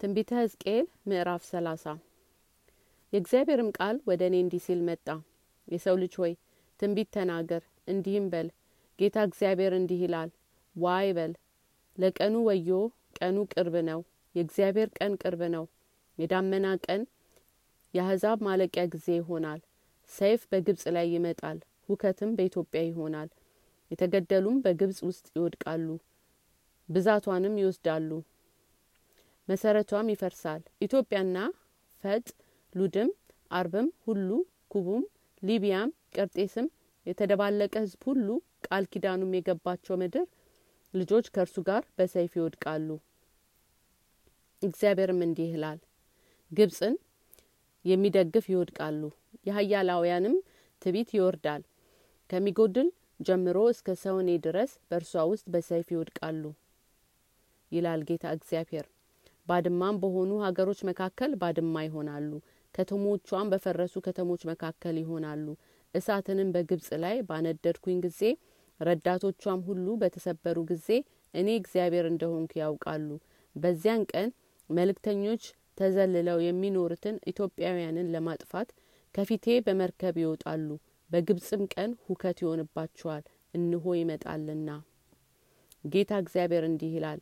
ትንቢተ ሕዝቅኤል ምዕራፍ ሰላሳ የእግዚአብሔርም ቃል ወደ እኔ እንዲህ ሲል መጣ። የሰው ልጅ ሆይ ትንቢት ተናገር፣ እንዲህም በል ጌታ እግዚአብሔር እንዲህ ይላል፣ ዋይ በል ለቀኑ ወዮ፣ ቀኑ ቅርብ ነው። የእግዚአብሔር ቀን ቅርብ ነው። የዳመና ቀን የአሕዛብ ማለቂያ ጊዜ ይሆናል። ሰይፍ በግብጽ ላይ ይመጣል፣ ሁከትም በኢትዮጵያ ይሆናል። የተገደሉም በግብጽ ውስጥ ይወድቃሉ፣ ብዛቷንም ይወስዳሉ፣ መሰረቷም ይፈርሳል። ኢትዮጵያና ፈጥ፣ ሉድም፣ አርብም ሁሉ፣ ኩቡም፣ ሊቢያም፣ ቀርጤስም የተደባለቀ ሕዝብ ሁሉ ቃል ኪዳኑም የገባቸው ምድር ልጆች ከእርሱ ጋር በሰይፍ ይወድቃሉ። እግዚአብሔርም እንዲህ ይላል፣ ግብጽን የሚደግፍ ይወድቃሉ፣ የሀያላውያንም ትቢት ይወርዳል። ከሚጎድል ጀምሮ እስከ ሰውኔ ድረስ በእርሷ ውስጥ በሰይፍ ይወድቃሉ ይላል ጌታ እግዚአብሔር። ባድማም በሆኑ ሀገሮች መካከል ባድማ ይሆናሉ፣ ከተሞቿም በፈረሱ ከተሞች መካከል ይሆናሉ። እሳትንም በግብጽ ላይ ባነደድኩኝ ጊዜ ረዳቶቿም ሁሉ በተሰበሩ ጊዜ እኔ እግዚአብሔር እንደሆንኩ ያውቃሉ። በዚያን ቀን መልእክተኞች ተዘልለው የሚኖሩትን ኢትዮጵያውያንን ለማጥፋት ከፊቴ በመርከብ ይወጣሉ። በግብጽም ቀን ሁከት ይሆንባቸዋል፣ እንሆ ይመጣልና። ጌታ እግዚአብሔር እንዲህ ይላል፣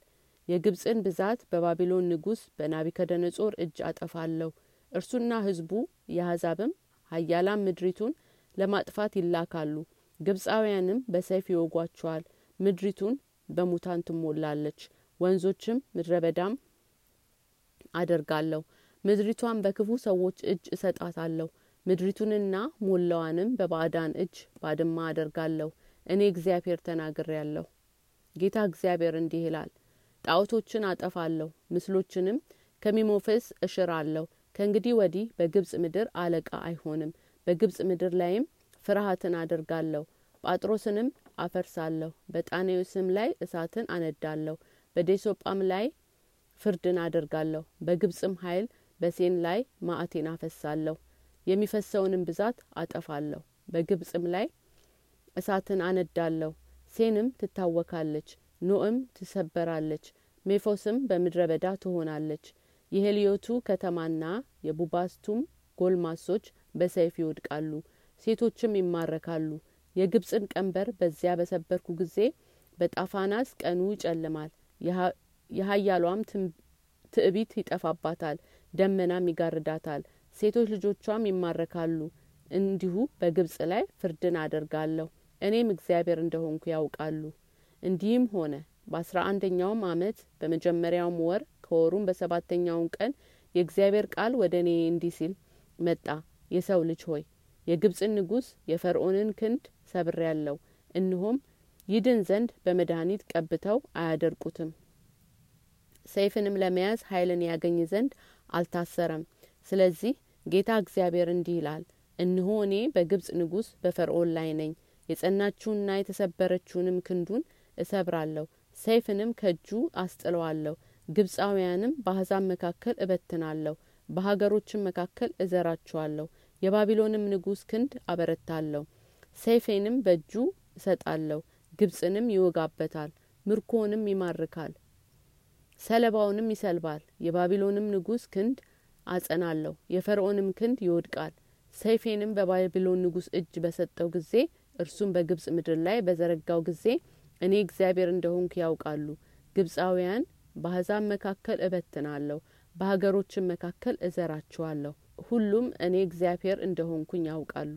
የግብጽን ብዛት በባቢሎን ንጉሥ በናቡከደነጾር እጅ አጠፋለሁ። እርሱና ሕዝቡ የአሕዛብም ሀያላን ምድሪቱን ለማጥፋት ይላካሉ። ግብጻውያንም በሰይፍ ይወጓቸዋል። ምድሪቱን በሙታን ትሞላለች፣ ወንዞችም ምድረ በዳም አደርጋለሁ። ምድሪቷን በክፉ ሰዎች እጅ እሰጣታለሁ። ምድሪቱንና ሞላዋንም በባዕዳን እጅ ባድማ አደርጋለሁ። እኔ እግዚአብሔር ተናግሬያለሁ። ጌታ እግዚአብሔር እንዲህ ይላል፣ ጣዖቶችን አጠፋለሁ፣ ምስሎችንም ከሚሞፈስ እሽራለሁ። ከእንግዲህ ወዲህ በግብጽ ምድር አለቃ አይሆንም። በግብጽ ምድር ላይም ፍርሃትን አደርጋለሁ። ጳጥሮስንም አፈርሳለሁ። በጣኔዎስም ላይ እሳትን አነዳለሁ። በዴሶጳም ላይ ፍርድን አደርጋለሁ። በግብጽም ኃይል በሴን ላይ ማዕቴን አፈሳለሁ። የሚፈሰውንም ብዛት አጠፋለሁ። በግብጽም ላይ እሳትን አነዳለሁ። ሴንም ትታወካለች፣ ኖእም ትሰበራለች፣ ሜፎስም በምድረ በዳ ትሆናለች። የሄልዮቱ ከተማና የቡባስቱም ጎልማሶች በሰይፍ ይወድቃሉ፣ ሴቶችም ይማረካሉ። የግብጽን ቀንበር በዚያ በሰበርኩ ጊዜ በጣፋናስ ቀኑ ይጨልማል፣ የሀያሏም ትዕቢት ይጠፋባታል፣ ደመናም ይጋርዳታል፣ ሴቶች ልጆቿም ይማረካሉ። እንዲሁ በግብጽ ላይ ፍርድን አደርጋለሁ፣ እኔም እግዚአብሔር እንደሆንኩ ያውቃሉ። እንዲህም ሆነ በአስራ አንደኛውም አመት በመጀመሪያውም ወር ከወሩም በሰባተኛውም ቀን የእግዚአብሔር ቃል ወደ እኔ እንዲህ ሲል መጣ። የሰው ልጅ ሆይ የግብጽን ንጉሥ የፈርዖንን ክንድ ሰብሬያለሁ። እንሆም ይድን ዘንድ በመድኃኒት ቀብተው አያደርቁትም። ሰይፍንም ለመያዝ ኃይልን ያገኝ ዘንድ አልታሰረም። ስለዚህ ጌታ እግዚአብሔር እንዲህ ይላል፣ እንሆ እኔ በግብጽ ንጉሥ በፈርዖን ላይ ነኝ። የጸናችውንና የተሰበረችውንም ክንዱን እሰብራለሁ፣ ሰይፍንም ከእጁ አስጥለዋለሁ። ግብጻውያንም በአሕዛብ መካከል እበትናለሁ፣ በሀገሮችም መካከል እዘራቸዋለሁ። የባቢሎንም ንጉሥ ክንድ አበረታለሁ፣ ሰይፌንም በእጁ እሰጣለሁ። ግብጽንም ይወጋበታል፣ ምርኮንም ይማርካል፣ ሰለባውንም ይሰልባል። የባቢሎንም ንጉሥ ክንድ አጸናለሁ፣ የፈርዖንም ክንድ ይወድቃል። ሰይፌንም በባቢሎን ንጉሥ እጅ በሰጠው ጊዜ እርሱም በግብጽ ምድር ላይ በዘረጋው ጊዜ እኔ እግዚአብሔር እንደሆንኩ ያውቃሉ። ግብጻውያን በአሕዛብ መካከል እበትናለሁ፣ በሀገሮችም መካከል እዘራቸዋለሁ። ሁሉም እኔ እግዚአብሔር እንደሆንኩኝ ያውቃሉ።